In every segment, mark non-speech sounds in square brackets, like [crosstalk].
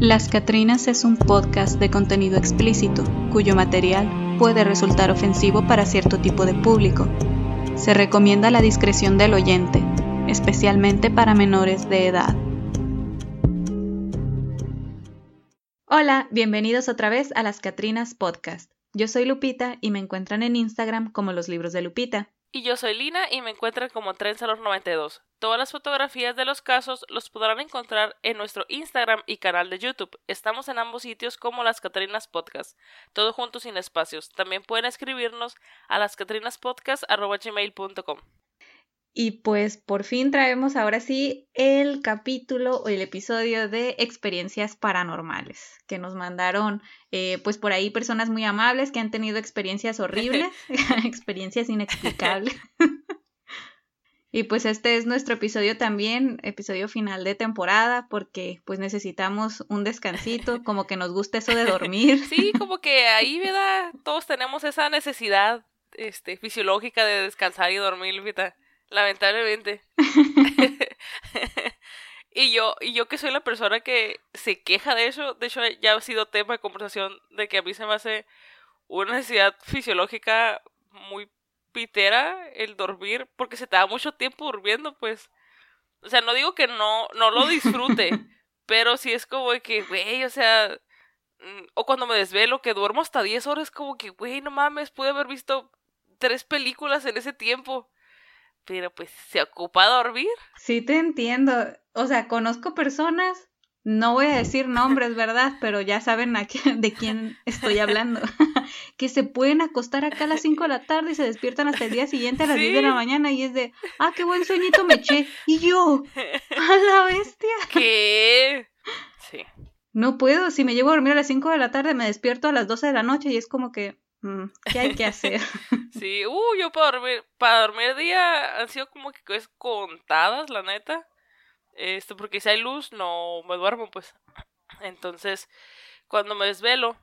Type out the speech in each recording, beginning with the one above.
Las Catrinas es un podcast de contenido explícito, cuyo material puede resultar ofensivo para cierto tipo de público. Se recomienda la discreción del oyente, especialmente para menores de edad. Hola, bienvenidos otra vez a Las Catrinas Podcast. Yo soy Lupita y me encuentran en Instagram como los libros de Lupita. Y yo soy Lina y me encuentran como Trenzalor92. Todas las fotografías de los casos los podrán encontrar en nuestro Instagram y canal de YouTube. Estamos en ambos sitios como Las Catrinas Podcast, todo junto sin espacios. También pueden escribirnos a lascatrinaspodcast.gmail.com. Y pues por fin traemos ahora sí el capítulo o el episodio de experiencias paranormales que nos mandaron eh, pues por ahí personas muy amables que han tenido experiencias horribles, [laughs] [laughs] experiencias inexplicables. [laughs] y pues este es nuestro episodio también, episodio final de temporada porque pues necesitamos un descansito, como que nos gusta eso de dormir. Sí, como que ahí, ¿verdad? Todos tenemos esa necesidad este, fisiológica de descansar y dormir, ¿verdad? Lamentablemente. [laughs] y yo, y yo que soy la persona que se queja de eso, de hecho ya ha sido tema de conversación de que a mí se me hace una necesidad fisiológica muy pitera el dormir, porque se te da mucho tiempo durmiendo, pues. O sea, no digo que no, no lo disfrute, [laughs] pero sí es como que, güey, o sea, mm, o cuando me desvelo, que duermo hasta 10 horas, como que, güey, no mames, pude haber visto tres películas en ese tiempo pero pues se ocupa dormir. Sí, te entiendo. O sea, conozco personas, no voy a decir nombres, [laughs] ¿verdad? Pero ya saben a de quién estoy hablando. [laughs] que se pueden acostar acá a las 5 de la tarde y se despiertan hasta el día siguiente a las 10 de la mañana y es de, ah, qué buen sueñito me eché. Y yo, a la bestia. [laughs] ¿Qué? Sí. No puedo, si me llevo a dormir a las 5 de la tarde me despierto a las 12 de la noche y es como que, ¿Qué hay que hacer? [laughs] sí, uh, yo para dormir, para dormir día han sido como que cosas contadas, la neta. Esto, porque si hay luz, no me duermo, pues. [clears throat] Entonces, cuando me desvelo,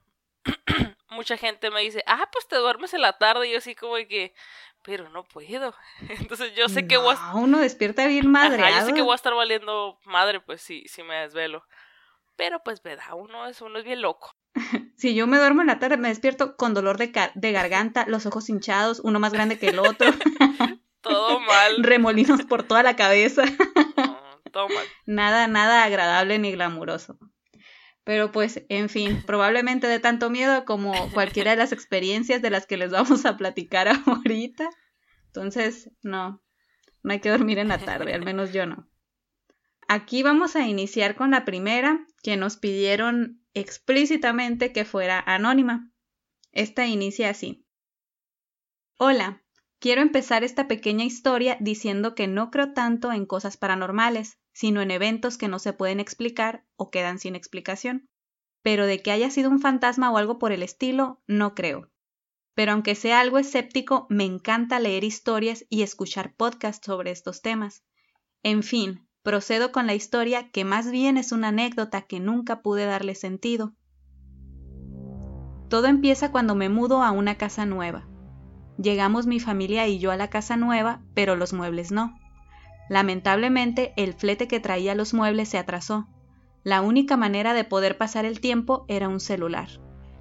[clears throat] mucha gente me dice, ah, pues te duermes en la tarde. Y yo así como que, pero no puedo. [laughs] Entonces yo sé que voy a... uno despierta bien madre. yo sé que voy a estar valiendo madre, pues, si, si me desvelo. Pero pues, verdad, uno es, uno es bien loco. [laughs] Si yo me duermo en la tarde, me despierto con dolor de, de garganta, los ojos hinchados, uno más grande que el otro. [laughs] todo mal. [laughs] Remolinos por toda la cabeza. todo mal. Nada, nada agradable ni glamuroso. Pero pues, en fin, probablemente de tanto miedo como cualquiera de las experiencias de las que les vamos a platicar ahorita. Entonces, no, no hay que dormir en la tarde, al menos yo no. Aquí vamos a iniciar con la primera que nos pidieron explícitamente que fuera anónima. Esta inicia así. Hola, quiero empezar esta pequeña historia diciendo que no creo tanto en cosas paranormales, sino en eventos que no se pueden explicar o quedan sin explicación. Pero de que haya sido un fantasma o algo por el estilo, no creo. Pero aunque sea algo escéptico, me encanta leer historias y escuchar podcasts sobre estos temas. En fin, Procedo con la historia que más bien es una anécdota que nunca pude darle sentido. Todo empieza cuando me mudo a una casa nueva. Llegamos mi familia y yo a la casa nueva, pero los muebles no. Lamentablemente, el flete que traía los muebles se atrasó. La única manera de poder pasar el tiempo era un celular.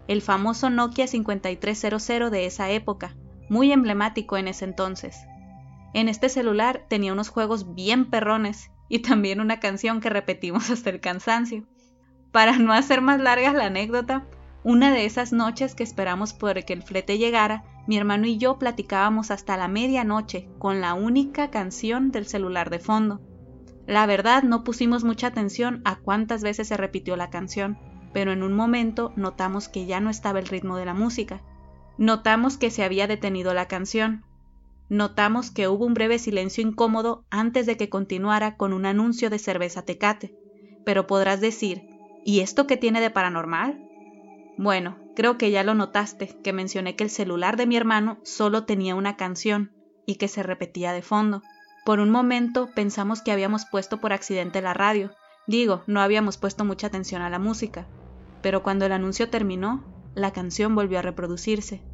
El famoso Nokia 5300 de esa época, muy emblemático en ese entonces. En este celular tenía unos juegos bien perrones y también una canción que repetimos [laughs] hasta el cansancio. Para no hacer más larga la anécdota, una de esas noches que esperamos por que el flete llegara, mi hermano y yo platicábamos hasta la medianoche con la única canción del celular de fondo. La verdad no pusimos mucha atención a cuántas veces se repitió la canción, pero en un momento notamos que ya no estaba el ritmo de la música. Notamos que se había detenido la canción, Notamos que hubo un breve silencio incómodo antes de que continuara con un anuncio de cerveza tecate. Pero podrás decir, ¿y esto qué tiene de paranormal? Bueno, creo que ya lo notaste, que mencioné que el celular de mi hermano solo tenía una canción y que se repetía de fondo. Por un momento pensamos que habíamos puesto por accidente la radio. Digo, no habíamos puesto mucha atención a la música. Pero cuando el anuncio terminó, la canción volvió a reproducirse.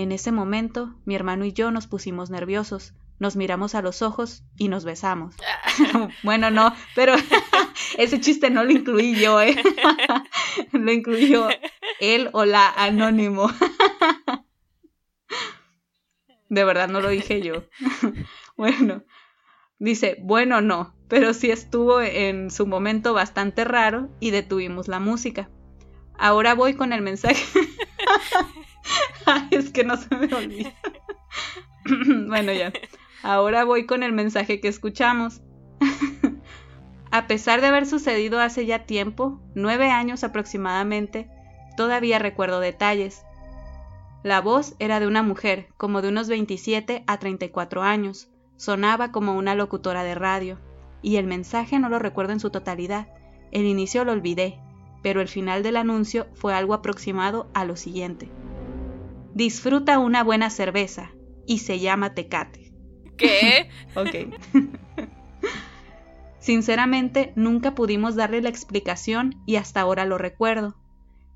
En ese momento, mi hermano y yo nos pusimos nerviosos, Nos miramos a los ojos y nos besamos. [laughs] bueno, no, pero [laughs] ese chiste no lo incluí yo, ¿eh? [laughs] lo incluyó él o la anónimo. De verdad no lo dije yo. bueno, dice, bueno, no, pero sí estuvo en su momento bastante raro y detuvimos la música. Ahora voy con el mensaje. [laughs] Ay, es que no se me olvida. [laughs] bueno, ya. Ahora voy con el mensaje que escuchamos. [laughs] A pesar de haber sucedido hace ya tiempo, nueve años aproximadamente, todavía recuerdo detalles. La voz era de una mujer, como de unos 27 a 34 años. Sonaba como una locutora de radio. Y el mensaje no lo recuerdo en su totalidad. El inicio lo olvidé, pero el final del anuncio fue algo aproximado a lo siguiente. Disfruta una buena cerveza y se llama Tecate. ¿Qué? [laughs] ok. [laughs] Sinceramente, nunca pudimos darle la explicación y hasta ahora lo recuerdo.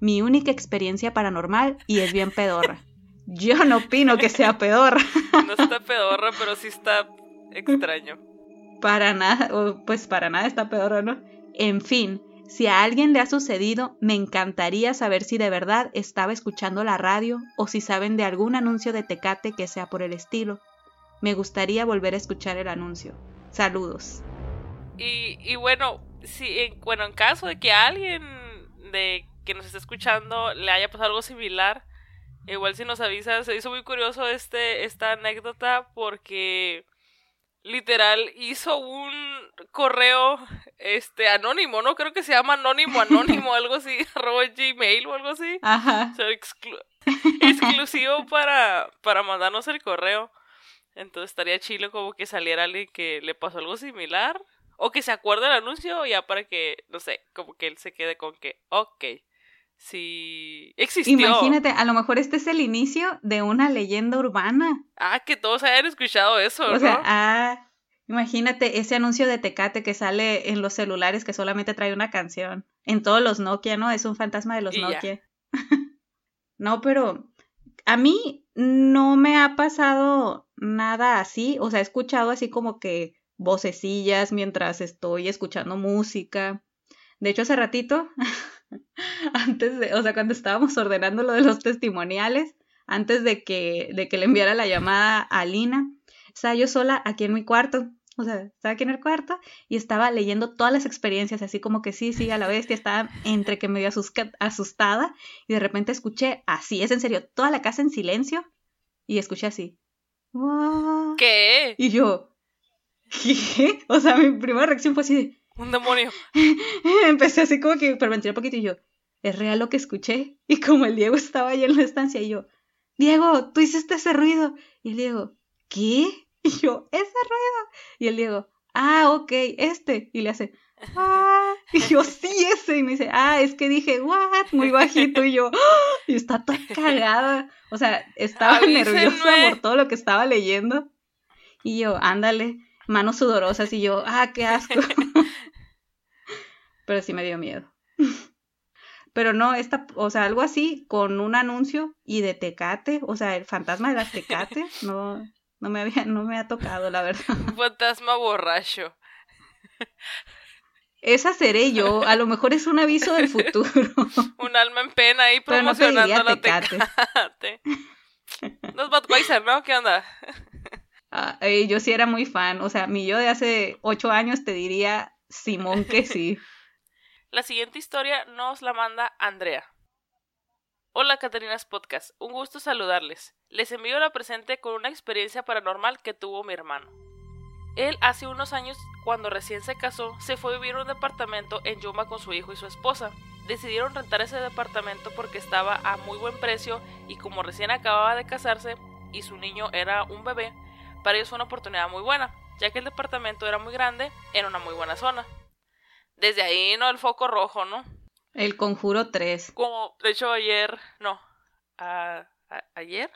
Mi única experiencia paranormal y es bien pedorra. Yo no opino que sea pedorra. no está pedorra, pero sí está extraño. Para nada, pues para nada está pedorra, ¿no? En fin, si a alguien le ha sucedido, me encantaría saber si de verdad estaba escuchando la radio o si saben de algún anuncio de Tecate que sea por el estilo. Me gustaría volver a escuchar el anuncio. Saludos. Y, bueno, si en, bueno, en caso de que alguien de que nos esté escuchando le haya pasado algo similar, igual si nos avisa, se hizo muy curioso este, esta anécdota porque literal hizo un correo este anónimo, ¿no? Creo que se llama anónimo anónimo, [laughs] algo así, [laughs] arroba gmail o algo así. Ajá. exclusivo para, para mandarnos el correo. Entonces estaría chido como que saliera alguien que le pasó algo similar o que se acuerde del anuncio ya para que, no sé, como que él se quede con que, ok, sí existió. Imagínate, a lo mejor este es el inicio de una leyenda urbana. Ah, que todos hayan escuchado eso, o Sea, ah, imagínate ese anuncio de Tecate que sale en los celulares que solamente trae una canción. En todos los Nokia, ¿no? Es un fantasma de los Nokia. [laughs] no, pero a mí no me ha pasado nada así, o sea, he escuchado así como que vocecillas mientras estoy escuchando música. De hecho, hace ratito, [laughs] [laughs] antes de, o sea, cuando estábamos ordenando lo de los testimoniales, antes de que, de que le enviara la llamada a Lina, estaba yo sola aquí en mi cuarto. O sea, estaba aquí en el cuarto y estaba leyendo todas las experiencias, así como que sí, sí, a la bestia, estaba entre que medio asustada y de repente escuché así, es en serio, toda la casa en silencio y escuché así. ¿Qué? Y yo, ¿qué? O sea, mi primera reacción fue así de... Un demonio. [laughs] Empecé así como que mentir un poquito y yo, ¿es real lo que escuché? Y como el Diego estaba ahí en la estancia y yo, Diego, tú hiciste ese ruido. Y el Diego, ¿qué? Y yo, ese ruido. Y el Diego, ah, ok, este. Y le hace, ah. Y yo, sí, ese. Y me dice, ah, es que dije, what, muy bajito. Y yo, [gasps] y está toda cagada. O sea, estaba nerviosa por todo lo que estaba leyendo. Y yo, ándale manos sudorosas y yo, ah, qué asco. [laughs] Pero sí me dio miedo. [laughs] Pero no, esta, o sea, algo así con un anuncio y de Tecate, o sea, el fantasma de las Tecate, no, no me había, no me ha tocado, la verdad. [laughs] Un fantasma borracho. Esa seré yo, a lo mejor es un aviso del futuro. [laughs] un alma en pena ahí promocionando la Tecate. tecate. No es Budweiser, ¿no? ¿Qué onda? Ah, eh, yo sí era muy fan, o sea, mi yo de hace ocho años te diría Simón que sí. La siguiente historia nos la manda Andrea. Hola Catarinas Podcast, un gusto saludarles. Les envío la presente con una experiencia paranormal que tuvo mi hermano. Él hace unos años, cuando recién se casó, se fue a vivir a un departamento en Yuma con su hijo y su esposa. Decidieron rentar ese departamento porque estaba a muy buen precio y como recién acababa de casarse y su niño era un bebé, para ellos fue una oportunidad muy buena, ya que el departamento era muy grande en una muy buena zona. Desde ahí, ¿no? El foco rojo, ¿no? El conjuro 3. Como, de hecho, ayer, no, ayer,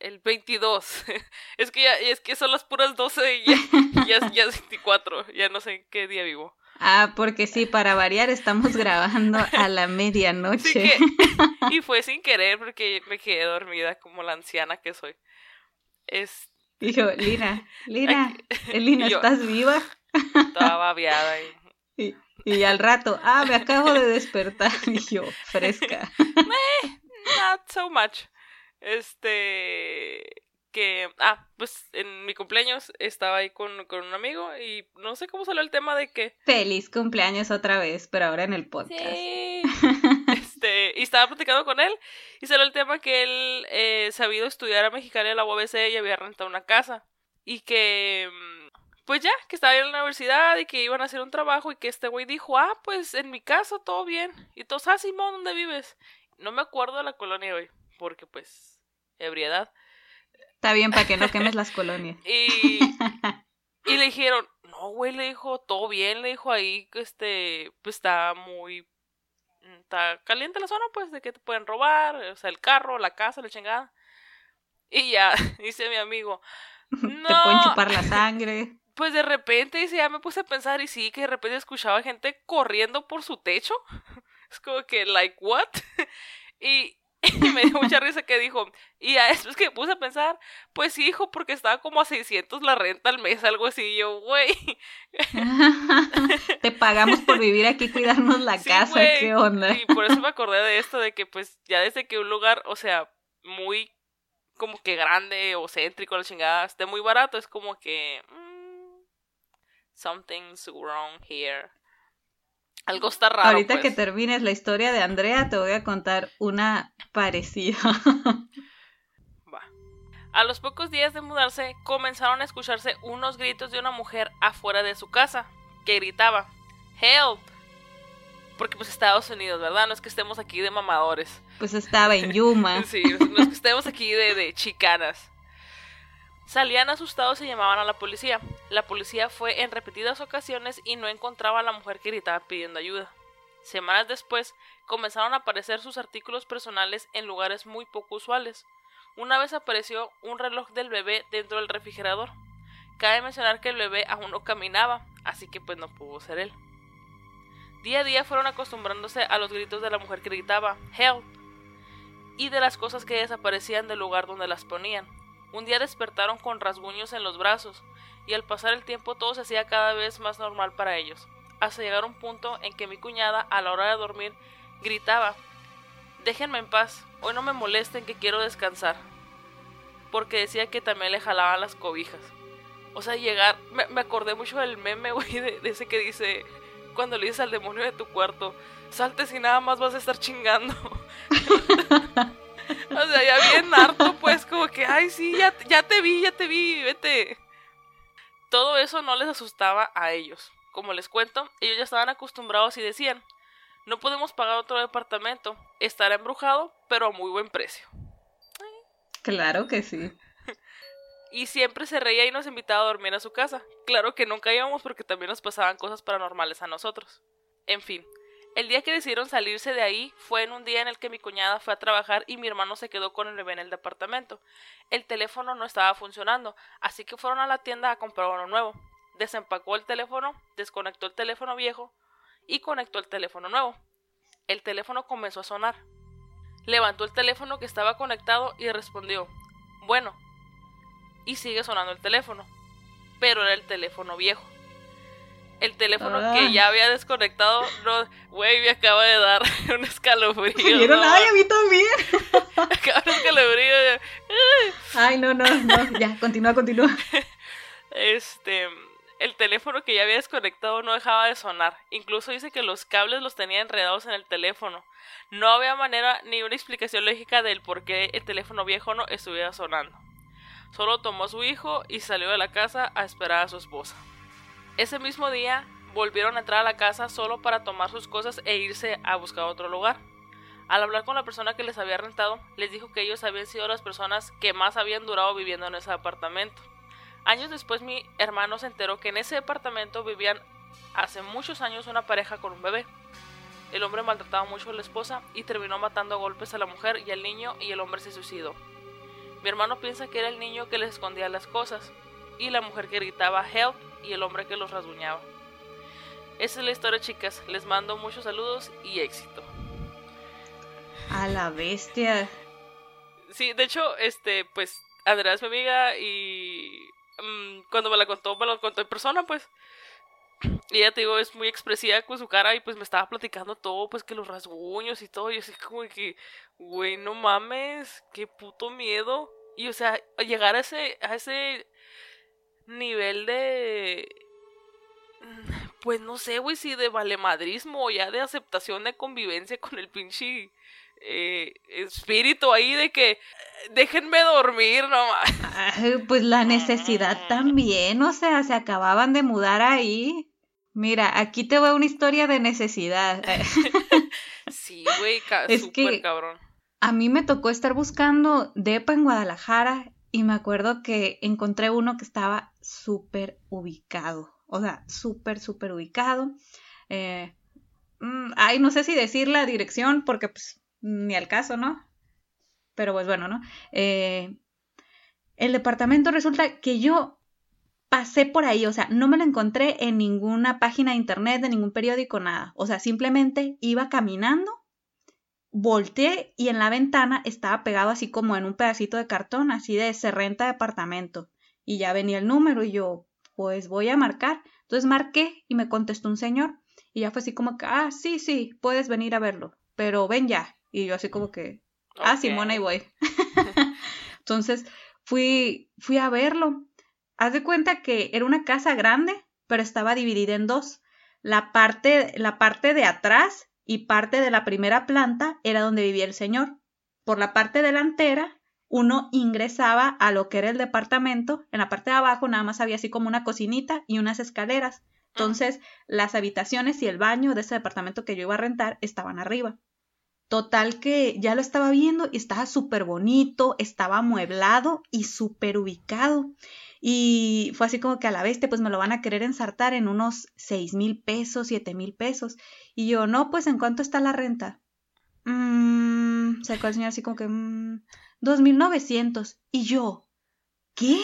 el 22. [laughs] es que ya, es que son las puras 12 y ya, ya, es 24, ya no sé en qué día vivo. Ah, porque sí, para variar estamos grabando a la medianoche. [laughs] y fue sin querer porque me quedé dormida como la anciana que soy. [laughs] Y yo, Lina, Lina, Lina, ¿estás viva? Estaba babeada y... y... al rato, ah, me acabo de despertar. [laughs] Y yo, fresca. not so much. Este que, ah, pues en mi cumpleaños estaba ahí con, con, un amigo y no sé cómo salió el tema de que... Feliz cumpleaños otra vez, pero ahora en el podcast. Sí. [laughs] este, y estaba platicando con él y salió el tema que él eh, se había ido a estudiar a Mexicali a la UBC y había rentado una casa. Y que, mm, pues ya, que estaba en la universidad y que iban a hacer un trabajo y que este güey dijo, ah, pues en mi casa todo bien. Y todos, ah, Simón, ¿dónde vives? No me acuerdo de la colonia hoy, porque pues, ebriedad. Está bien para que no quemes las colonias. [laughs] Y, y le dijeron, no, güey, le dijo, todo bien, le dijo ahí que este, pues está muy, está caliente la zona, pues, de que te pueden robar, o sea, el carro, la casa, la chingada. Y ya, [laughs] dice mi amigo, no. Te pueden chupar la sangre. [laughs] Pues de repente, dice, ya me puse a pensar y sí, que de repente escuchaba gente corriendo por su techo. [laughs] Es como que, like, what? [laughs] y, [laughs] y me dio mucha risa que dijo, y a eso es que me puse a pensar, pues sí, hijo, porque estaba como a 600 la renta al mes, algo así, y yo, güey. Te pagamos por vivir aquí, cuidarnos la casa, ¿qué onda? Y por eso me acordé de esto, de que pues ya desde que un lugar, o sea, muy como que grande o céntrico, la chingada, esté muy barato, es como que... Mm, something's wrong here. Algo está raro. Ahorita que pues. termines la historia de Andrea, te voy a contar una parecida. Va. A los pocos días de mudarse, comenzaron a escucharse unos gritos de una mujer afuera de su casa, que gritaba, ¡Help! Porque pues Estados Unidos, ¿verdad? No es que estemos aquí de mamadores. Pues estaba en Yuma. [laughs] sí, no es que estemos aquí de, de chicanas. Salían asustados y llamaban a la policía. La policía fue en repetidas ocasiones y no encontraba a la mujer que gritaba pidiendo ayuda. Semanas después, comenzaron a aparecer sus artículos personales en lugares muy poco usuales. Una vez apareció un reloj del bebé dentro del refrigerador. Cabe mencionar que el bebé aún no caminaba, así que pues no pudo ser él. Día a día fueron acostumbrándose a los gritos de la mujer que gritaba Help y de las cosas que desaparecían del lugar donde las ponían. Un día despertaron con rasguños en los brazos, y al pasar el tiempo todo se hacía cada vez más normal para ellos, hasta llegar a un punto en que mi cuñada, a la hora de dormir, gritaba Déjenme en paz, hoy no me molesten que quiero descansar. Porque decía que también le jalaban las cobijas. O sea, llegar, me, acordé mucho del meme, [laughs] güey, de, ese que dice, cuando le dices al demonio de tu cuarto, saltes y nada más vas a estar chingando. [laughs] [laughs] O sea, ya bien harto, pues, como que, ay, sí, ya, ya te vi, ya te vi, vete. Todo eso no les asustaba a ellos. Como les cuento, ellos ya estaban acostumbrados y decían, no podemos pagar otro departamento, estará embrujado, pero a muy buen precio. Claro que sí. [laughs] Y siempre se reía y nos invitaba a dormir a su casa. Claro que nunca íbamos porque también nos pasaban cosas paranormales a nosotros. En fin, el día que decidieron salirse de ahí fue en un día en el que mi cuñada fue a trabajar y mi hermano se quedó con el bebé en el departamento. El teléfono no estaba funcionando, así que fueron a la tienda a comprar uno nuevo. Desempacó el teléfono, desconectó el teléfono viejo y conectó el teléfono nuevo. El teléfono comenzó a sonar. Levantó el teléfono que estaba conectado y respondió, bueno. Y sigue sonando el teléfono, pero era el teléfono viejo el teléfono que ah. ya había desconectado, no, güey, me acaba de dar [laughs] un escalofrío. [laughs] ¿Vieron? ¿no? Ay, a mí también. [laughs] acaba un escalofrío. Ay, no, no, no, ya, continúa, continúa. Este, el teléfono que ya había desconectado no dejaba de sonar. Incluso dice que los cables los tenía enredados en el teléfono. No había manera ni una explicación lógica del por qué el teléfono viejo no estuviera sonando. Solo tomó a su hijo y salió de la casa a esperar a su esposa. Ese mismo día volvieron a entrar a la casa solo para tomar sus cosas e irse a buscar otro lugar. Al hablar con la persona que les había rentado, les dijo que ellos habían sido las personas que más habían durado viviendo en ese apartamento. Años después mi hermano se enteró que en ese departamento vivían hace muchos años una pareja con un bebé. El hombre maltrataba mucho a la esposa y terminó matando a golpes a la mujer y al niño y el hombre se suicidó. Mi hermano piensa que era el niño que les escondía las cosas y la mujer que gritaba help y el hombre que los rasguñaba. Esa es la historia, chicas. Les mando muchos saludos y éxito. A la bestia. Sí, de hecho, este, pues, Andrea es mi amiga y mm, cuando me la contó, me lo contó en persona, pues. Y ella, te digo, es muy expresiva con su cara y pues me estaba platicando todo, pues que los rasguños y todo. Y así como que, güey, no mames, qué puto miedo. Y o sea, llegar a ese, a ese nivel de... Pues no sé, güey, si de valemadrismo o ya de aceptación de convivencia con el pinche eh, espíritu ahí de que déjenme dormir nomás. Pues la necesidad también, o sea, se acababan de mudar ahí. Mira, aquí te veo una historia de necesidad. [laughs] sí, güey, es que cabrón. A mí me tocó estar buscando DEPA en Guadalajara y me acuerdo que encontré uno que estaba súper ubicado. O sea, súper, súper ubicado. Eh, mm, ay, no sé si decir la dirección porque pues ni al caso, ¿no? Pero pues bueno, ¿no? Eh, el departamento resulta que yo pasé por ahí, o sea, no me lo encontré en ninguna página de internet, de ningún periódico, nada. O sea, simplemente iba caminando, volteé y en la ventana estaba pegado así como en un pedacito de cartón, así de se renta departamento. Y ya venía el número y yo, pues voy a marcar. Entonces marqué y me contestó un señor. Y ya fue así como que, ah, sí, sí, puedes venir a verlo, pero ven ya. Y yo así como que, ah, Simona, y voy. [laughs] [laughs] Entonces fui, fui a verlo haz de cuenta que era una casa grande, pero estaba dividida en dos. La parte, la parte de atrás y parte de la primera planta era donde vivía el señor. Por la parte delantera, uno ingresaba a lo que era el departamento. En la parte de abajo nada más había así como una cocinita y unas escaleras. Entonces, las habitaciones y el baño de ese departamento que yo iba a rentar estaban arriba. Total que ya lo estaba viendo y estaba súper bonito, estaba amueblado y súper ubicado. Y fue así como que a la bestia, pues me lo van a querer ensartar en unos seis mil pesos, siete mil pesos. Y yo, no, pues ¿en cuánto está la renta? Mmm, sacó el señor así como que, mmm, dos mil novecientos. Y yo, ¿qué?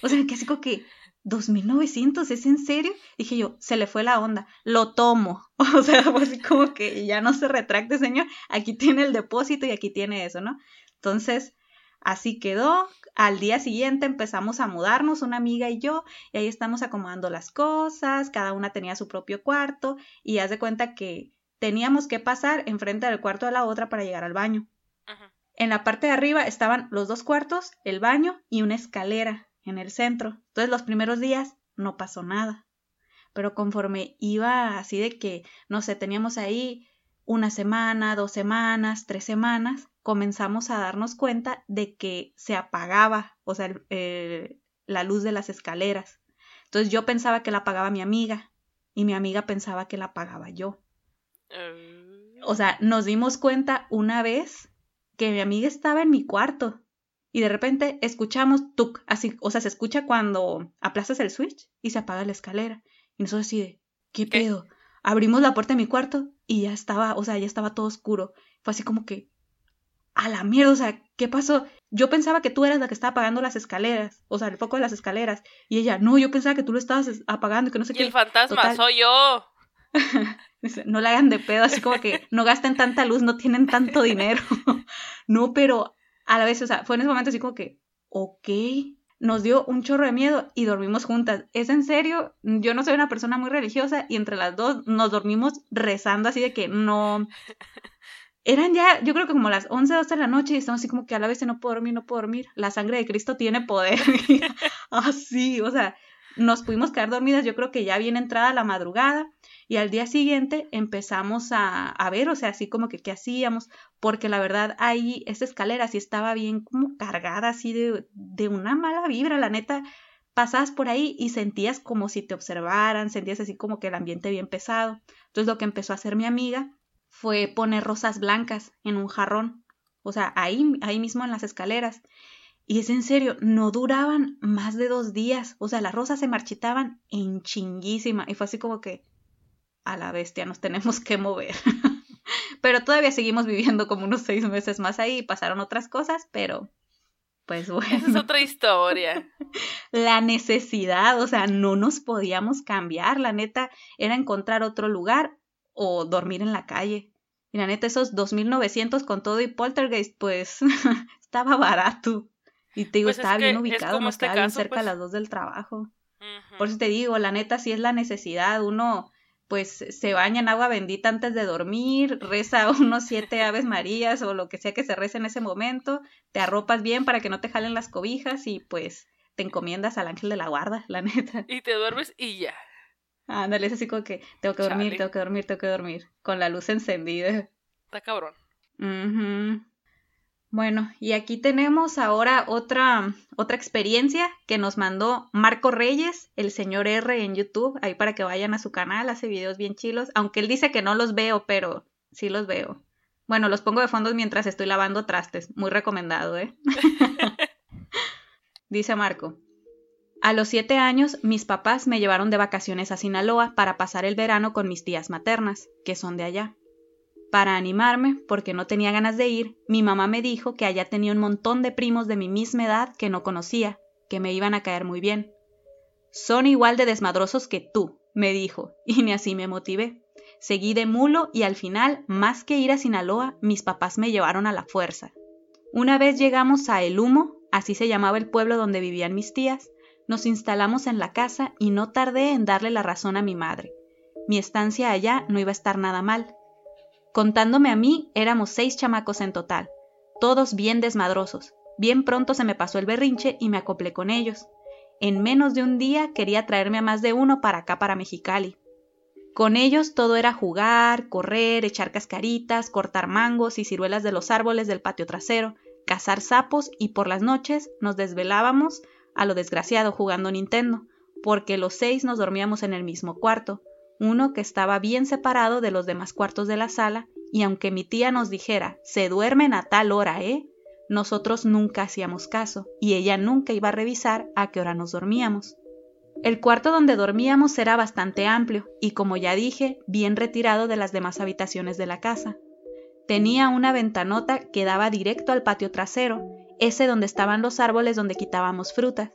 O sea, que así como que, dos mil novecientos, ¿es en serio? Dije yo, se le fue la onda, lo tomo. [laughs] O sea, fue así como que ya no se retracte, señor, aquí tiene el depósito y aquí tiene eso, ¿no? Entonces, Así quedó. Al día siguiente empezamos a mudarnos, una amiga y yo, y ahí estamos acomodando las cosas, cada una tenía su propio cuarto, y haz de cuenta que teníamos que pasar enfrente del cuarto de la otra para llegar al baño. En la parte de arriba estaban los dos cuartos, el baño y una escalera en el centro. Entonces los primeros días no pasó nada. Pero conforme iba así de que, no sé, teníamos ahí una semana, dos semanas, tres semanas, comenzamos a darnos cuenta de que se apagaba, o sea, eh, la luz de las escaleras. Entonces yo pensaba que la apagaba mi amiga y mi amiga pensaba que la apagaba yo. O sea, nos dimos cuenta una vez que mi amiga estaba en mi cuarto y de repente escuchamos tuk, así, o sea, se escucha cuando aplazas el switch y se apaga la escalera. Y nosotros así de, ¿qué pedo? Abrimos la puerta de mi cuarto y ya estaba, o sea, ya estaba todo oscuro. Fue así como que, a la mierda, o sea, ¿qué pasó? Yo pensaba que tú eras la que estaba apagando las escaleras, o sea, el foco de las escaleras. Y ella, no, yo pensaba que tú lo estabas apagando y que no sé qué. el fantasma soy yo. [laughs] no la hagan de pedo, así como que no gasten tanta luz, no tienen tanto dinero. [laughs] no, pero a la vez, o sea, fue en ese momento así como que, ok, nos dio un chorro de miedo y dormimos juntas. ¿Es en serio? Yo no soy una persona muy religiosa y entre las dos nos dormimos rezando así de que no, [laughs] eran ya, yo creo que como las 11, 12 de la noche y estamos así como que a la vez no puedo dormir, no puedo dormir. La sangre de Cristo tiene poder. [laughs] así, o sea, nos pudimos quedar dormidas, yo creo que ya bien entrada la madrugada y al día siguiente empezamos a, a ver, o sea, así como que qué hacíamos, porque la verdad ahí esa escalera sí estaba bien como cargada así de, de una mala vibra, la neta, pasabas por ahí y sentías como si te observaran, sentías así como que el ambiente bien pesado. Entonces lo que empezó a hacer mi amiga fue poner rosas blancas en un jarrón, o sea, ahí, ahí mismo en las escaleras. Y es en serio, no duraban más de dos días, o sea, las rosas se marchitaban en chinguísima y fue así como que a la bestia nos tenemos que mover. [laughs] pero todavía seguimos viviendo como unos seis meses más ahí, pasaron otras cosas, pero pues bueno. [laughs] Esa es otra historia. [laughs] la necesidad, o sea, no nos podíamos cambiar, la neta era encontrar otro lugar o dormir en la calle. Y la neta, esos 2.900 con todo y poltergeist, pues estaba barato. Y te digo, Pues es estaba bien es ubicado, como no este estaba bien cerca a pues. las dos del trabajo. Por eso te digo, la neta sí es la necesidad. Uno, pues, se baña en agua bendita antes de dormir, reza [laughs] unos siete aves marías o lo que sea que se reza en ese momento, te arropas bien para que no te jalen las cobijas y pues te encomiendas al ángel de la guarda, [laughs] la neta. Y te duermes y ya. Ándale, es así como que tengo que dormir, Chale. tengo que dormir, tengo que dormir, con la luz encendida. Está cabrón. Ujú. Bueno, y aquí tenemos ahora otra, otra experiencia que nos mandó Marco Reyes, el señor R en YouTube, ahí para que vayan a su canal, hace videos bien chilos, aunque él dice que no los veo, pero sí los veo. Bueno, los pongo de fondo mientras estoy lavando trastes, muy recomendado, ¿eh? [laughs] dice Marco. A los siete años, mis papás me llevaron de vacaciones a Sinaloa para pasar el verano con mis tías maternas, que son de allá. Para animarme, porque no tenía ganas de ir, mi mamá me dijo que allá tenía un montón de primos de mi misma edad que no conocía, que me iban a caer muy bien. Son igual de desmadrosos que tú, me dijo, y ni así me motivé. Seguí de mulo y al final, más que ir a Sinaloa, mis papás me llevaron a la fuerza. Una vez llegamos a El Humo, así se llamaba el pueblo donde vivían mis tías, nos instalamos en la casa y no tardé en darle la razón a mi madre. Mi estancia allá no iba a estar nada mal. Contándome a mí, éramos seis chamacos en total, todos bien desmadrosos. Bien pronto se me pasó el berrinche y me acoplé con ellos. En menos de un día quería traerme a más de uno para acá, para Mexicali. Con ellos todo era jugar, correr, echar cascaritas, cortar mangos y ciruelas de los árboles del patio trasero, cazar sapos y por las noches nos desvelábamos a lo desgraciado jugando Nintendo, porque los seis nos dormíamos en el mismo cuarto, uno que estaba bien separado de los demás cuartos de la sala, y aunque mi tía nos dijera, se duermen a tal hora, ¿eh? Nosotros nunca hacíamos caso, y ella nunca iba a revisar a qué hora nos dormíamos. El cuarto donde dormíamos era bastante amplio, y como ya dije, bien retirado de las demás habitaciones de la casa. Tenía una ventanota que daba directo al patio trasero, ese donde estaban los árboles donde quitábamos frutas.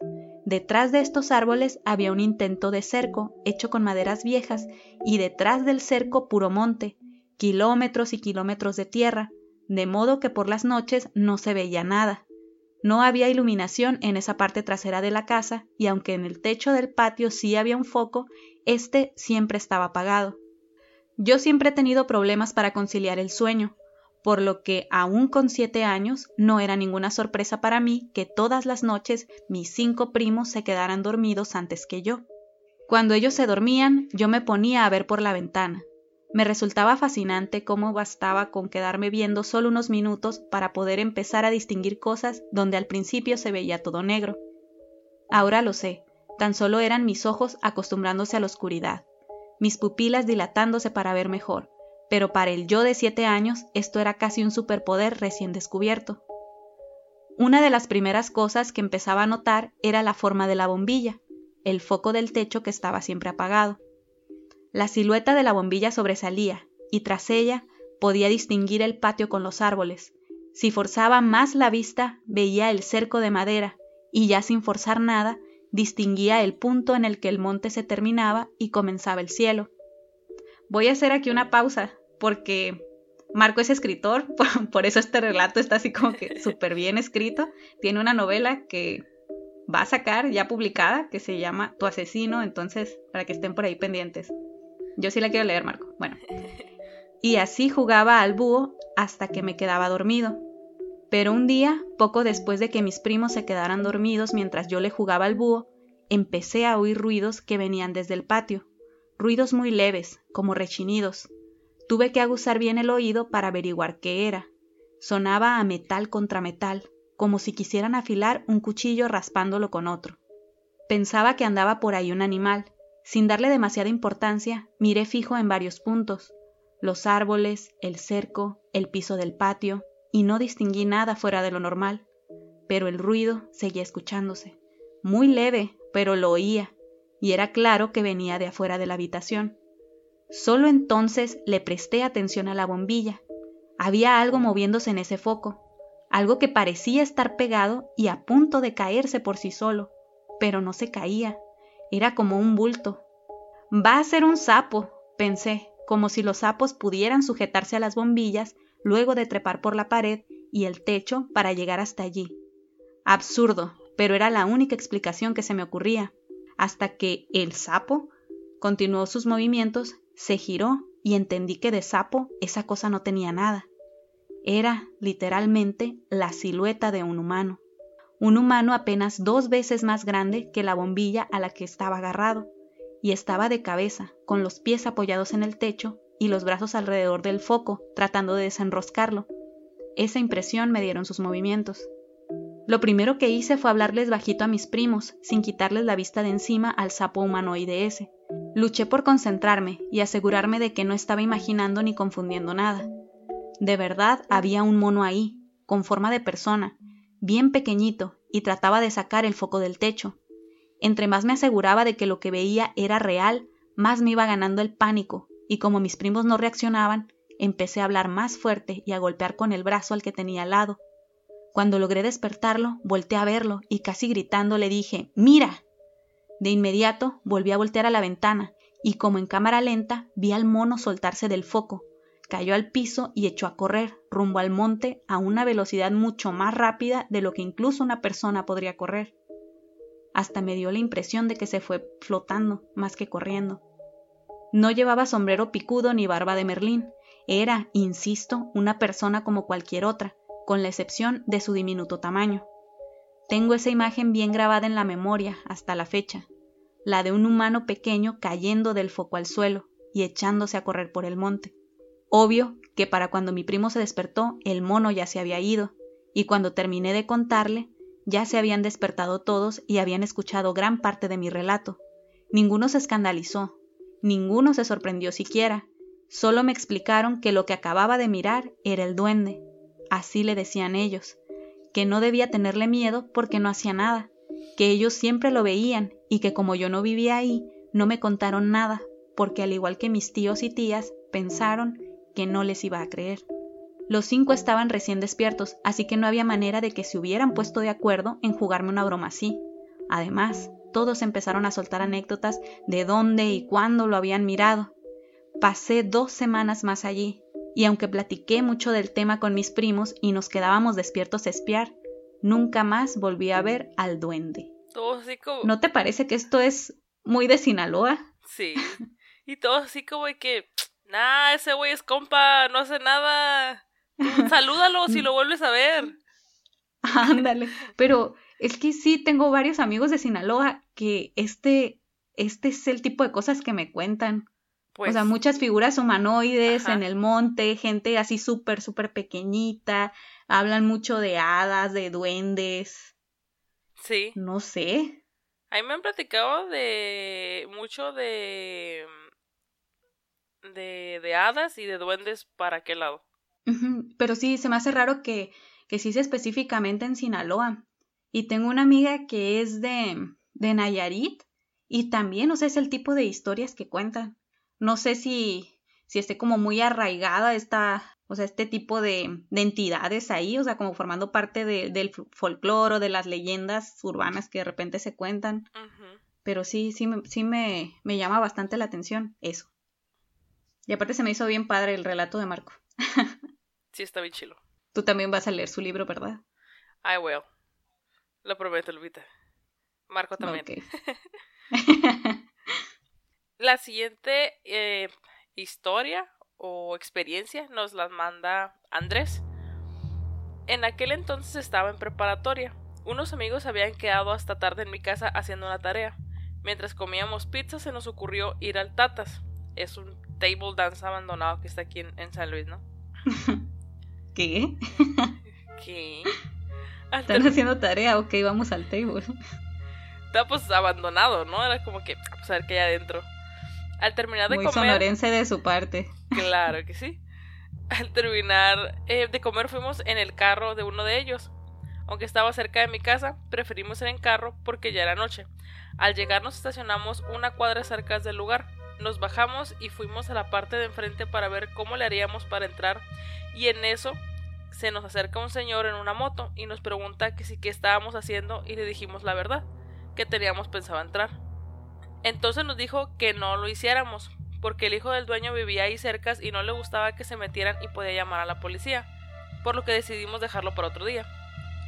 Detrás de estos árboles había un intento de cerco hecho con maderas viejas y detrás del cerco puro monte, kilómetros y kilómetros de tierra, de modo que por las noches no se veía nada. No había iluminación en esa parte trasera de la casa y aunque en el techo del patio sí había un foco, este siempre estaba apagado. Yo siempre he tenido problemas para conciliar el sueño, por lo que aún con siete años no era ninguna sorpresa para mí que todas las noches mis cinco primos se quedaran dormidos antes que yo. Cuando ellos se dormían, yo me ponía a ver por la ventana. Me resultaba fascinante cómo bastaba con quedarme viendo solo unos minutos para poder empezar a distinguir cosas donde al principio se veía todo negro. Ahora lo sé, tan solo eran mis ojos acostumbrándose a la oscuridad, mis pupilas dilatándose para ver mejor, pero para el yo de siete años esto era casi un superpoder recién descubierto. Una de las primeras cosas que empezaba a notar era la forma de la bombilla, el foco del techo que estaba siempre apagado. La silueta de la bombilla sobresalía, y tras ella podía distinguir el patio con los árboles. Si forzaba más la vista, veía el cerco de madera, y ya sin forzar nada, distinguía el punto en el que el monte se terminaba y comenzaba el cielo. Voy a hacer aquí una pausa, porque Marco es escritor, [laughs] por, por eso este relato está así como que súper bien escrito. Tiene una novela que va a sacar ya publicada que se llama Tu asesino, entonces para que estén por ahí pendientes. Yo sí la quiero leer, Marco. Bueno. [laughs] Y así jugaba al búho hasta que me quedaba dormido. Pero un día, poco después de que mis primos se quedaran dormidos mientras yo le jugaba al búho, empecé a oír ruidos que venían desde el patio, ruidos muy leves, como rechinidos. Tuve que aguzar bien el oído para averiguar qué era. Sonaba a metal contra metal, como si quisieran afilar un cuchillo raspándolo con otro. Pensaba que andaba por ahí un animal. Sin darle demasiada importancia, miré fijo en varios puntos, los árboles, el cerco, el piso del patio, y no distinguí nada fuera de lo normal. Pero el ruido seguía escuchándose. Muy leve, pero lo oía, y era claro que venía de afuera de la habitación. Solo entonces le presté atención a la bombilla. Había algo moviéndose en ese foco, algo que parecía estar pegado y a punto de caerse por sí solo, pero no se caía. Era como un bulto. Va a ser un sapo, pensé, como si los sapos pudieran sujetarse a las bombillas luego de trepar por la pared y el techo para llegar hasta allí. Absurdo, pero era la única explicación que se me ocurría, hasta que el sapo continuó sus movimientos, se giró y entendí que de sapo esa cosa no tenía nada. Era, literalmente, la silueta de un humano. Un humano apenas dos veces más grande que la bombilla a la que estaba agarrado, y estaba de cabeza, con los pies apoyados en el techo y los brazos alrededor del foco, tratando de desenroscarlo. Esa impresión me dieron sus movimientos. Lo primero que hice fue hablarles bajito a mis primos, sin quitarles la vista de encima al sapo humanoide ese. Luché por concentrarme y asegurarme de que no estaba imaginando ni confundiendo nada. De verdad había un mono ahí, con forma de persona, bien pequeñito, y trataba de sacar el foco del techo. Entre más me aseguraba de que lo que veía era real, más me iba ganando el pánico, y como mis primos no reaccionaban, empecé a hablar más fuerte y a golpear con el brazo al que tenía al lado. Cuando logré despertarlo, volteé a verlo y casi gritando le dije ¡Mira! De inmediato volví a voltear a la ventana y como en cámara lenta vi al mono soltarse del foco, cayó al piso y echó a correr rumbo al monte a una velocidad mucho más rápida de lo que incluso una persona podría correr. Hasta me dio la impresión de que se fue flotando más que corriendo. No llevaba sombrero picudo ni barba de Merlín. Era, insisto, una persona como cualquier otra, con la excepción de su diminuto tamaño. Tengo esa imagen bien grabada en la memoria hasta la fecha, la de un humano pequeño cayendo del foco al suelo y echándose a correr por el monte. Obvio que para cuando mi primo se despertó, el mono ya se había ido, y cuando terminé de contarle, ya se habían despertado todos y habían escuchado gran parte de mi relato. Ninguno se escandalizó, Ninguno se sorprendió siquiera, solo me explicaron que lo que acababa de mirar era el duende, así le decían ellos, que no debía tenerle miedo porque no hacía nada, que ellos siempre lo veían y que como yo no vivía ahí, no me contaron nada, porque al igual que mis tíos y tías, pensaron que no les iba a creer. Los cinco estaban recién despiertos, así que no había manera de que se hubieran puesto de acuerdo en jugarme una broma así. Además, todos empezaron a soltar anécdotas de dónde y cuándo lo habían mirado. Pasé dos semanas más allí, y aunque platiqué mucho del tema con mis primos y nos quedábamos despiertos a espiar, nunca más volví a ver al duende. Todo así como... ¿No te parece que esto es muy de Sinaloa? Sí. [laughs] Y todo así como de que, nah, ese güey es compa, no hace nada. [laughs] Salúdalo si lo vuelves a ver. Ándale, pero es que sí tengo varios amigos de Sinaloa que este, este es el tipo de cosas que me cuentan. o sea, pues muchas figuras humanoides en el monte, gente así súper, súper pequeñita, hablan mucho de hadas, de duendes. Sí. No sé. A mí me han platicado de mucho de de, de hadas y de duendes para qué lado. Pero sí, se me hace raro que, que sí sea específicamente en Sinaloa. Y tengo una amiga que es de, de Nayarit y también, o sea, es el tipo de historias que cuentan. No sé si, si esté como muy arraigada esta, o sea, este tipo de, de entidades ahí, o sea, como formando parte del folclore o de las leyendas urbanas que de repente se cuentan. Pero sí, sí, sí me, me llama bastante la atención eso. Y aparte se me hizo bien padre el relato de Marco. [laughs] sí, está bien chilo. Tú también vas a leer su libro, ¿verdad? I will. Lo prometo, Lupita. Marco también. [laughs] la siguiente eh, historia o experiencia nos la manda Andrés. En aquel entonces estaba en preparatoria. Unos amigos habían quedado hasta tarde en mi casa haciendo una tarea. Mientras comíamos pizza se nos ocurrió ir al Tatas. Es un table dance abandonado que está aquí en San Luis, ¿no? [laughs] ¿Qué? [laughs] ¿Qué? Están haciendo tarea, ok, vamos al table. Está pues abandonado, ¿no? Era como que, pues a ver qué hay adentro. Al terminar de Muy comer. sonorense de su parte. Claro que sí. Al terminar eh, de comer fuimos en el carro de uno de ellos. Aunque estaba cerca de mi casa, preferimos ir en carro porque ya era noche. Al llegar nos estacionamos una cuadra cerca del lugar. Nos bajamos y fuimos a la parte de enfrente para ver cómo le haríamos para entrar. Y en eso se nos acerca un señor en una moto y nos pregunta que si qué estábamos haciendo y le dijimos la verdad, que teníamos pensado entrar. Entonces nos dijo que no lo hiciéramos, porque el hijo del dueño vivía ahí cerca y no le gustaba que se metieran y podía llamar a la policía, por lo que decidimos dejarlo para otro día.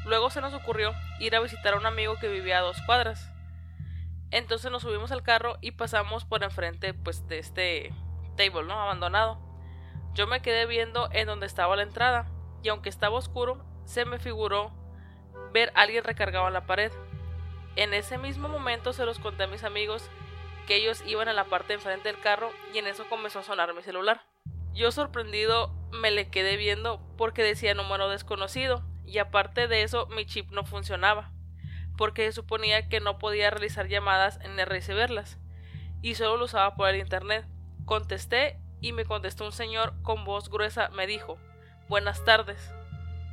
Luego se nos ocurrió ir a visitar a un amigo que vivía a dos cuadras. Entonces nos subimos al carro y pasamos por enfrente pues de este table, ¿no? Abandonado. Yo me quedé viendo en donde estaba la entrada y aunque estaba oscuro, se me figuró ver a alguien recargado en la pared. En ese mismo momento se los conté a mis amigos que ellos iban a la parte enfrente del carro y en eso comenzó a sonar mi celular. Yo sorprendido me le quedé viendo porque decía número desconocido y aparte de eso mi chip no funcionaba porque se suponía que no podía realizar llamadas y recibirlas y solo lo usaba por el internet. Contesté y me contestó un señor con voz gruesa me dijo buenas tardes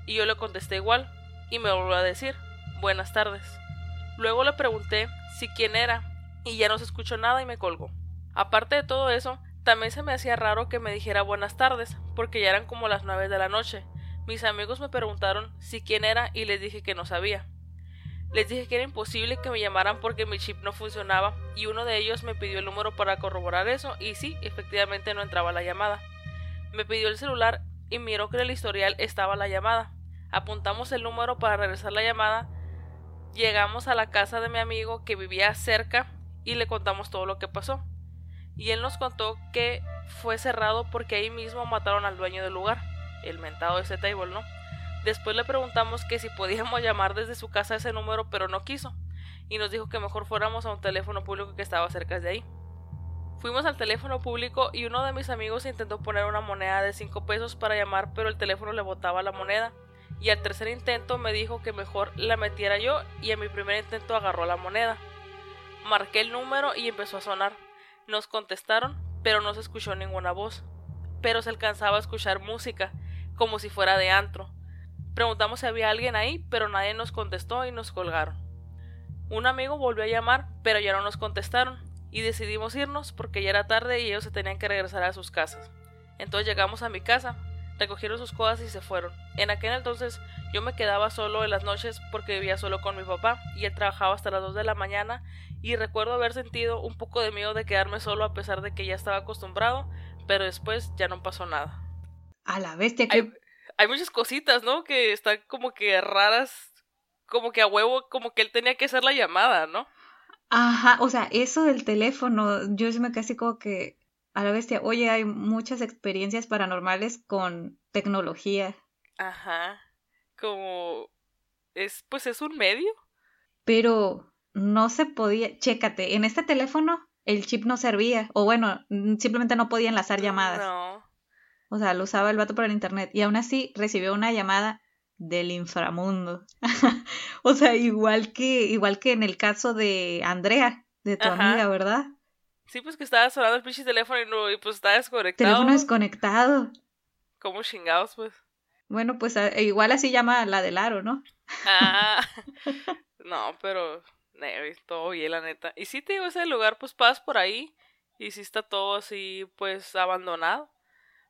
y yo le contesté igual y me volvió a decir buenas tardes. Luego le pregunté si quién era y ya no se escuchó nada y me colgó. Aparte de todo eso, también se me hacía raro que me dijera buenas tardes, porque ya eran como las nueve de la noche. Mis amigos me preguntaron si quién era y les dije que no sabía. Les dije que era imposible que me llamaran porque mi chip no funcionaba y uno de ellos me pidió el número para corroborar eso y sí, efectivamente no entraba la llamada. Me pidió el celular y miró que en el historial estaba la llamada. Apuntamos el número para regresar la llamada. Llegamos a la casa de mi amigo que vivía cerca y le contamos todo lo que pasó. Y él nos contó que fue cerrado porque ahí mismo mataron al dueño del lugar, el mentado de ese table, ¿no? Después le preguntamos que si podíamos [laughs] llamar desde su casa ese número, pero no quiso, y nos dijo que mejor fuéramos a un teléfono público que estaba cerca de ahí. Fuimos al teléfono público y uno de mis amigos intentó poner una moneda de 5 pesos para llamar, pero el teléfono le botaba la moneda. Y al tercer intento me dijo que mejor la metiera yo y en mi primer intento agarró la moneda. Marqué el número y empezó a sonar. Nos contestaron, pero no se escuchó ninguna voz. Pero se alcanzaba a escuchar música, como si fuera de antro. Preguntamos si había alguien ahí, pero nadie nos contestó y nos colgaron. Un amigo volvió a llamar, pero ya no nos contestaron y decidimos irnos porque ya era tarde y ellos se tenían que regresar a sus casas. Entonces llegamos a mi casa, recogieron sus cosas y se fueron. En aquel entonces yo me quedaba solo en las noches porque vivía solo con mi papá y él trabajaba hasta las 2 de la mañana y recuerdo haber sentido un poco de miedo de quedarme solo a pesar de que ya estaba acostumbrado, pero después ya no pasó nada. A la bestia que... Hay, hay muchas cositas, ¿no? Que están como que raras, como que a huevo, como que él tenía que hacer la llamada, ¿no? Ajá, o sea, eso del teléfono, yo me casi como que a la bestia, oye, hay muchas experiencias paranormales con tecnología. Ajá, como es, pues es un medio. Pero no se podía, chécate, en este teléfono el chip no servía, o bueno, simplemente no podía enlazar llamadas. No. O sea, lo usaba el vato por el internet y aún así recibió una llamada del inframundo. [laughs] o sea, igual que, igual que en el caso de Andrea, de tu amiga, ¿verdad? Sí, pues que estaba sonando el pinche teléfono y, no, y pues estaba desconectado. Teléfono desconectado. ¿Cómo chingados, pues? Bueno, pues igual así llama la del aro, ¿no? Ah, [laughs] [laughs] no, pero todo bien, la neta. Y sí te digo, ese lugar, pues pasas por ahí y sí está todo así, pues abandonado.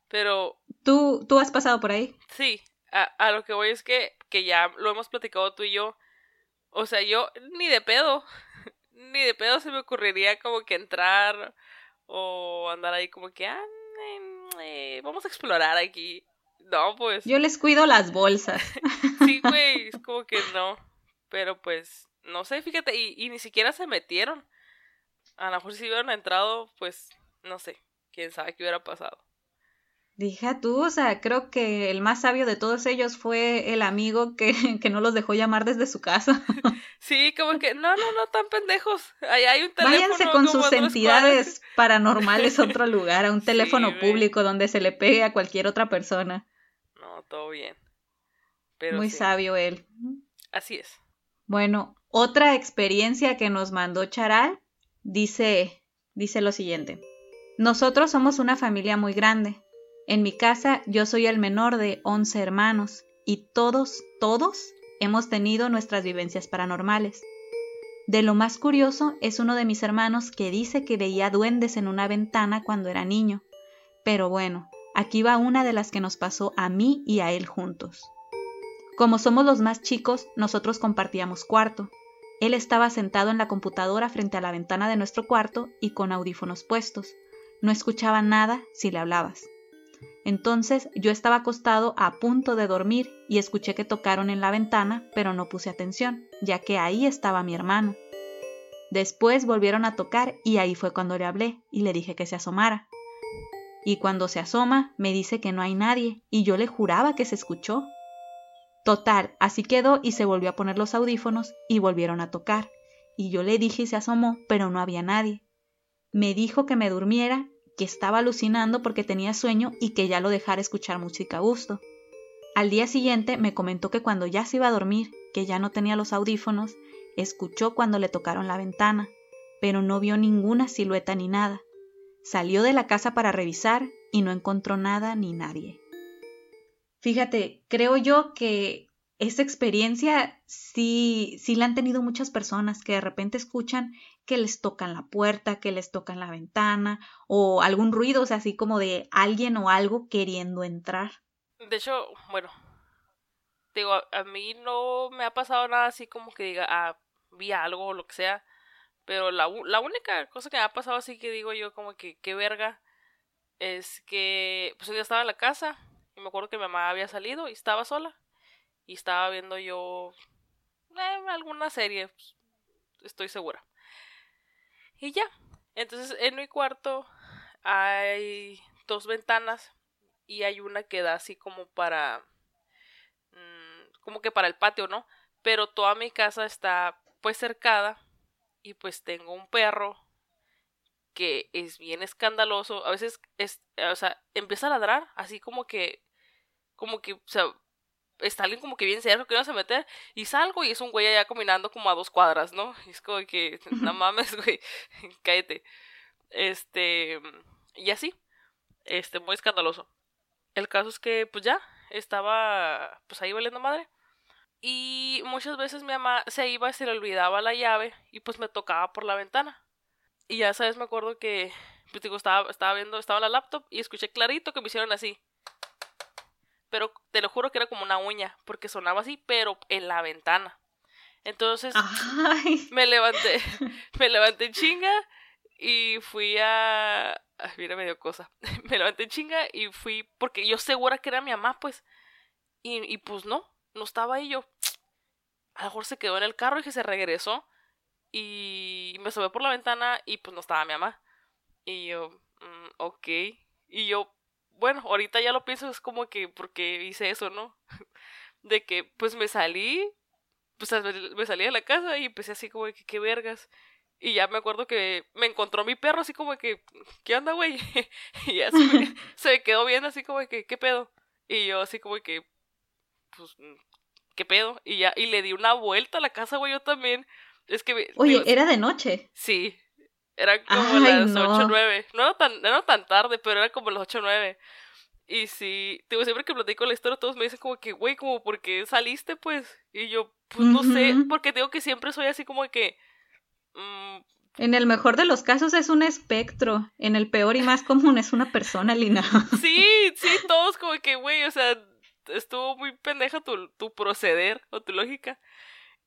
Pero... ¿Tú, tú has pasado por ahí? Sí, a, lo que voy es que, que ya lo hemos platicado tú y yo. O sea, yo ni de pedo, [laughs] ni de pedo se me ocurriría como que entrar o andar ahí como que, ah, eh, vamos a explorar aquí. No, pues. Yo les cuido las bolsas. [laughs] sí, [laughs] güey, es como que no. Pero pues, no sé, fíjate, y, y ni siquiera se metieron. A lo mejor si hubieran entrado, pues, no sé, quién sabe qué hubiera pasado. Dije tú, o sea, creo que el más sabio de todos ellos fue el amigo que, [laughs] que no los dejó llamar desde su casa. [laughs] Sí, como que, no, no, no, tan pendejos. Ahí hay un teléfono. Váyanse con sus entidades paranormales a otro [laughs] lugar, a un teléfono público donde se le pegue a cualquier otra persona. No, todo bien. Pero Muy sabio él. Así es. Bueno, otra experiencia que nos mandó Charal dice, dice lo siguiente. Nosotros somos una familia muy grande en mi casa yo soy el menor de 11 hermanos y todos, todos hemos tenido nuestras vivencias paranormales. De lo más curioso es uno de mis hermanos que dice que veía duendes en una ventana cuando era niño. Pero bueno, aquí va una de las que nos pasó a mí y a él juntos. Como somos los más chicos, nosotros compartíamos cuarto. Él estaba sentado en la computadora frente a la ventana de nuestro cuarto y con audífonos puestos. No escuchaba nada si le hablabas. Entonces yo estaba acostado a punto de dormir y escuché que tocaron en la ventana, pero no puse atención, ya que ahí estaba mi hermano. Después volvieron a tocar y ahí fue cuando le hablé y le dije que se asomara. Y cuando se asoma, me dice que no hay nadie, y yo le juraba que se escuchó. Total, así quedó y se volvió a poner los audífonos y volvieron a tocar. Y yo le dije y se asomó, pero no había nadie. Me dijo que me durmiera, que estaba alucinando porque tenía sueño y que ya lo dejara escuchar música a gusto. Al día siguiente me comentó que cuando ya se iba a dormir, que ya no tenía los audífonos, Escuchó cuando le tocaron la ventana, pero no vio ninguna silueta ni nada. Salió de la casa para revisar y no encontró nada ni nadie. Fíjate, creo yo que esa experiencia sí, sí la han tenido muchas personas que de repente escuchan que les tocan la puerta, que les tocan la ventana o algún ruido, o sea, así como de alguien o algo queriendo entrar. De hecho, bueno, digo, a, mí no me ha pasado nada así como que diga, ah, vi algo o lo que sea. Pero la, la única cosa que me ha pasado así que digo yo como que qué verga es que pues día estaba en la casa me acuerdo que mi mamá había salido y estaba sola y estaba viendo yo eh, alguna serie, pues, estoy segura. Y ya, entonces en mi cuarto hay dos ventanas y hay una que da así como para como que para el patio, ¿no? Pero toda mi casa está pues cercada y pues tengo un perro que es bien escandaloso, a veces es, o sea, empieza a ladrar así como que como que, o sea, está alguien como que bien cerca que no se meter y salgo y es un güey allá caminando como a dos cuadras, ¿no? Y es como que [laughs] no mames, güey, [laughs] cállate. Este, y así, este, muy escandaloso. El caso es que, pues ya, estaba pues ahí valiendo madre. Y muchas veces mi mamá se iba y se le olvidaba la llave y pues me tocaba por la ventana. Y ya sabes, me acuerdo que pues digo, estaba, estaba viendo, estaba en la laptop y escuché clarito que me hicieron así. Pero te lo juro que era como una uña, porque sonaba así, pero en la ventana. Entonces [laughs] me levanté, [laughs] me levanté en chinga y fui a... Ay, mira, medio cosa. [laughs] me levanté en chinga y fui, porque yo segura que era mi mamá, pues. Y, y pues no, no estaba ahí yo. [tsk] A lo mejor se quedó en el carro y que se regresó. Y me subí por la ventana y pues no estaba mi mamá. Y yo, mm, ok. Y yo, bueno, ahorita ya lo pienso, es como que porque hice eso, ¿no? [laughs] de que pues me salí, pues me salí de la casa y empecé así como que qué vergas. Y ya me acuerdo que me encontró mi perro así como que, ¿qué onda, güey? [laughs] y ya se me, [laughs] se quedó viendo así como que, ¿qué pedo? Y yo así como que, pues, mm, ¿qué pedo? Y ya, y le di una vuelta a la casa, güey, yo también. Es que... Oye, ¿era de noche? Sí, era como las no. 8 9. No era, tan, no era tan tarde, pero era como las 8 9. Y sí, digo, siempre que platico la historia, todos me dicen como que, güey, como, ¿por qué saliste, pues? Y yo, pues, no sé, porque digo que siempre soy así como que... Mm, en el mejor de los casos es un espectro, en el peor y más común es una persona, Lina. [laughs] Sí, sí, todos como que, güey, o sea, estuvo muy pendeja tu, tu proceder o tu lógica.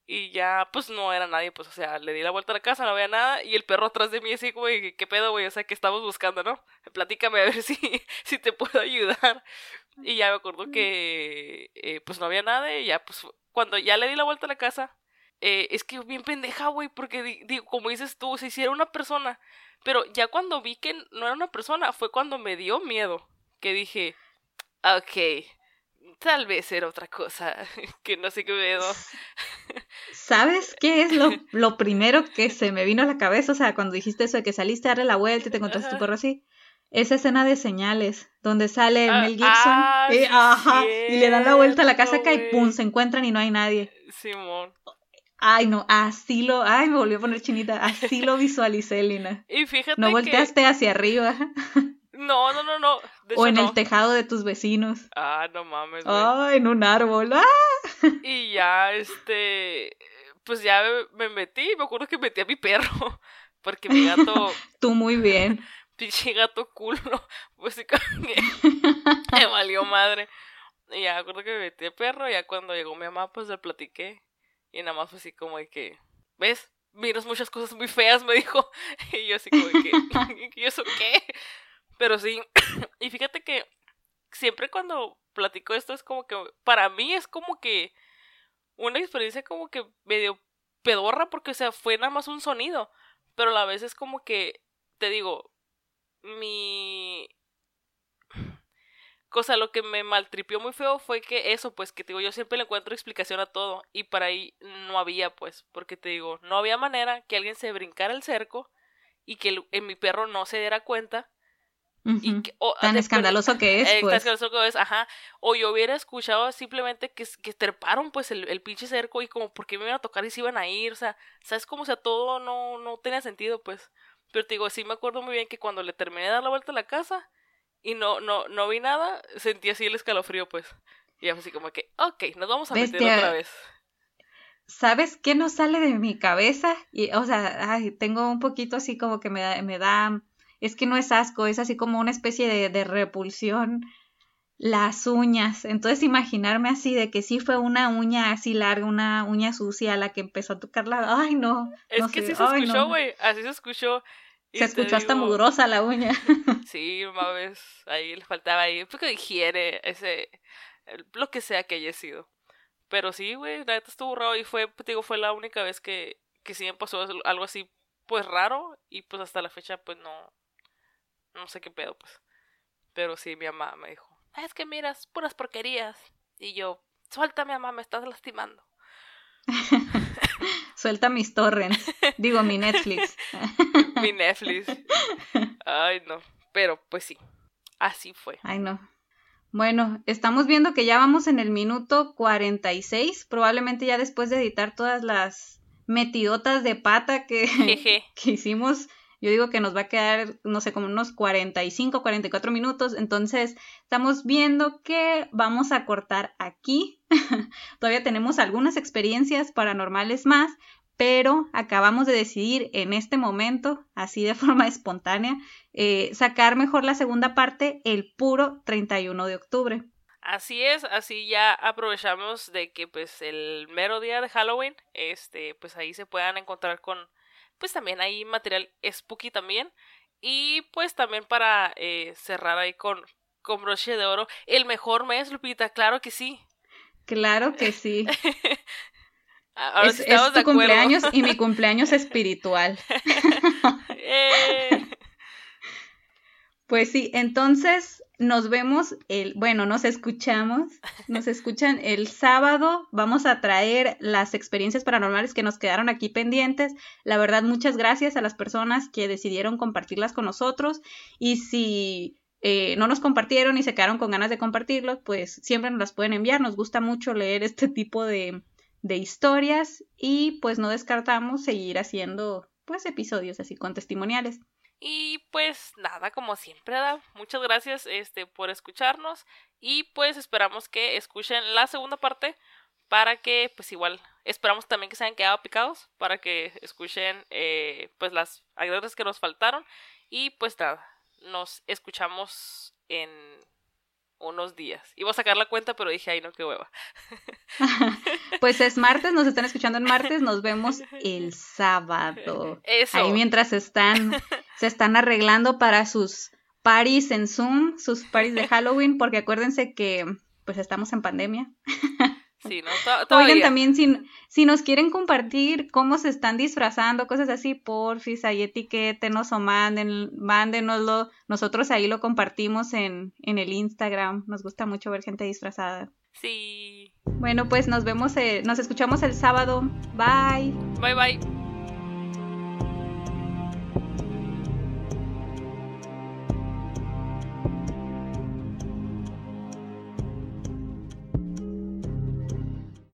Y ya, pues no era nadie, pues, o sea, le di la vuelta a la casa, no había nada, y el perro atrás de mí así, güey, ¿qué pedo, güey? O sea, que estamos buscando, ¿no? Platícame a ver [laughs] si, si te puedo ayudar. Y ya me acuerdo que, eh, pues no había nada, y ya, pues, cuando ya le di la vuelta a la casa, eh, es que bien pendeja, güey, porque, digo, como dices tú, si hiciera una persona, pero ya cuando vi que no era una persona, fue cuando me dio miedo, que dije, ok, Tal vez era otra cosa, [laughs] que no sé qué veo. [laughs] ¿Sabes qué es lo, lo, primero que se me vino a la cabeza? O sea, cuando dijiste eso de que saliste a darle la vuelta y te encontraste tu perro así. Esa escena de señales, donde sale ah, Mel Gibson ah, y, ajá, y, le dan la vuelta a la casa acá y pum, se encuentran y no hay nadie. Simón. Ay, no, así lo, ay, me volvió a poner chinita, así lo visualicé, Lina. Y fíjate No volteaste hacia arriba. [laughs] No, no, no, no. O en el tejado de tus vecinos. Ah, no mames. Ah, en un árbol. ¡Ah! Y ya, este. Pues ya me metí. Me acuerdo que metí a mi perro. [laughs] Porque mi gato. [laughs] Tú muy bien. [laughs] Pinche gato culo. Pues sí, me valió madre. Y ya me acuerdo que me metí al perro. Y ya cuando llegó mi mamá, pues le platiqué. Y nada más fue así como de que. ¿Ves? Miras muchas cosas muy feas, me dijo. Y yo así como de que. ¿Y eso qué? Pero sí, [coughs] y fíjate que siempre cuando platico esto es como que, para mí es como que una experiencia como que medio pedorra porque, o sea, fue nada más un sonido, pero a la vez es como que, te digo, mi... Cosa, lo que me maltripió muy feo fue que eso, pues, que te digo, yo siempre le encuentro explicación a todo, y para ahí no había, pues, porque te digo, no había manera que alguien se brincara el cerco y que en mi perro no se diera cuenta y tan escandaloso que es, pues. Tan escandaloso que es, ajá. O yo hubiera escuchado simplemente que, que treparon, pues, el, el pinche cerco y como, ¿por qué me iban a tocar y se iban a ir? O sea, ¿sabes cómo? O sea, todo no, no tenía sentido, pues. Pero te digo, sí me acuerdo muy bien que cuando le terminé de dar la vuelta a la casa y no, no, no vi nada, sentí así el escalofrío, pues. Y así como que, ok, nos vamos a meter otra vez. ¿Sabes qué no sale de mi cabeza? Y, o sea, ay, tengo un poquito así como que me da, me da es que no es asco, es así como una especie de, repulsión. Las uñas. Entonces imaginarme así de que sí fue una uña así larga, una uña sucia la que empezó a tocarla. Ay, no. Es que sí se escuchó, güey. Así se escuchó. se escuchó hasta mugrosa la uña. [laughs] sí, mames. Ahí le faltaba ahí un poco de higiene, ese. Lo que sea que haya sido. Pero sí, güey, la neta estuvo raro y fue, digo, fue la única vez que, que sí me pasó algo así, pues raro. Y pues hasta la fecha, pues no, no sé qué pedo, pues. Pero sí, mi mamá me dijo, es que miras puras porquerías. Y yo, suelta, mi mamá, me estás lastimando. [laughs] Suelta mis torrents. Digo, mi Netflix. [laughs] mi Netflix. Ay, no. Pero, pues sí. Así fue. Ay, no. Bueno, estamos viendo que ya vamos en el minuto 46. Probablemente ya después de editar todas las metidotas de pata que, [laughs] que hicimos yo digo que nos va a quedar, no sé, como unos 45, 44 minutos. Entonces, estamos viendo que vamos a cortar aquí. [laughs] Todavía tenemos algunas experiencias paranormales más, pero acabamos de decidir en este momento, así de [laughs] forma espontánea, eh, sacar mejor la segunda parte el puro 31 de octubre. Así es, así ya aprovechamos de que pues el mero día de Halloween, este, pues ahí se puedan encontrar con pues también hay material spooky también. Y pues también para eh, cerrar ahí con, con broche de oro, el mejor mes, Lupita, claro que sí. Claro que sí. [laughs] Ahora es, tu cumpleaños y mi [laughs] cumpleaños espiritual. [laughs] Eh. Pues sí, entonces nos vemos el, bueno, nos escuchamos, nos escuchan el sábado. Vamos a traer las experiencias paranormales que nos quedaron aquí pendientes. La verdad, muchas gracias a las personas que decidieron compartirlas con nosotros. Y si eh, no nos compartieron y se quedaron con ganas de compartirlos, pues siempre nos las pueden enviar. Nos gusta mucho leer este tipo de, de historias y pues no descartamos seguir haciendo pues episodios así con testimoniales. Y pues nada, como siempre, muchas gracias este, por escucharnos y pues esperamos que escuchen la segunda parte para que pues igual esperamos también que se hayan quedado picados para que escuchen eh, pues las anécdotas que nos faltaron y pues nada, nos escuchamos en unos días. Iba a sacar la cuenta, pero dije, ay, no, qué hueva. [laughs] pues es martes, nos están escuchando en martes, nos vemos [laughs] el sábado. Eso. Ahí mientras están, [laughs] se están arreglando para sus parties en Zoom, sus parties de Halloween, porque acuérdense que pues estamos en pandemia. Sí, ¿no? Oigan, también si, si nos quieren compartir cómo se están disfrazando, cosas así, porfis, ahí etiquétenos o manden, mándenoslo. Nosotros ahí lo compartimos en, en el Instagram. Nos gusta mucho ver gente disfrazada. Sí. Bueno, pues nos vemos, eh, nos escuchamos el sábado. Bye. Bye, bye.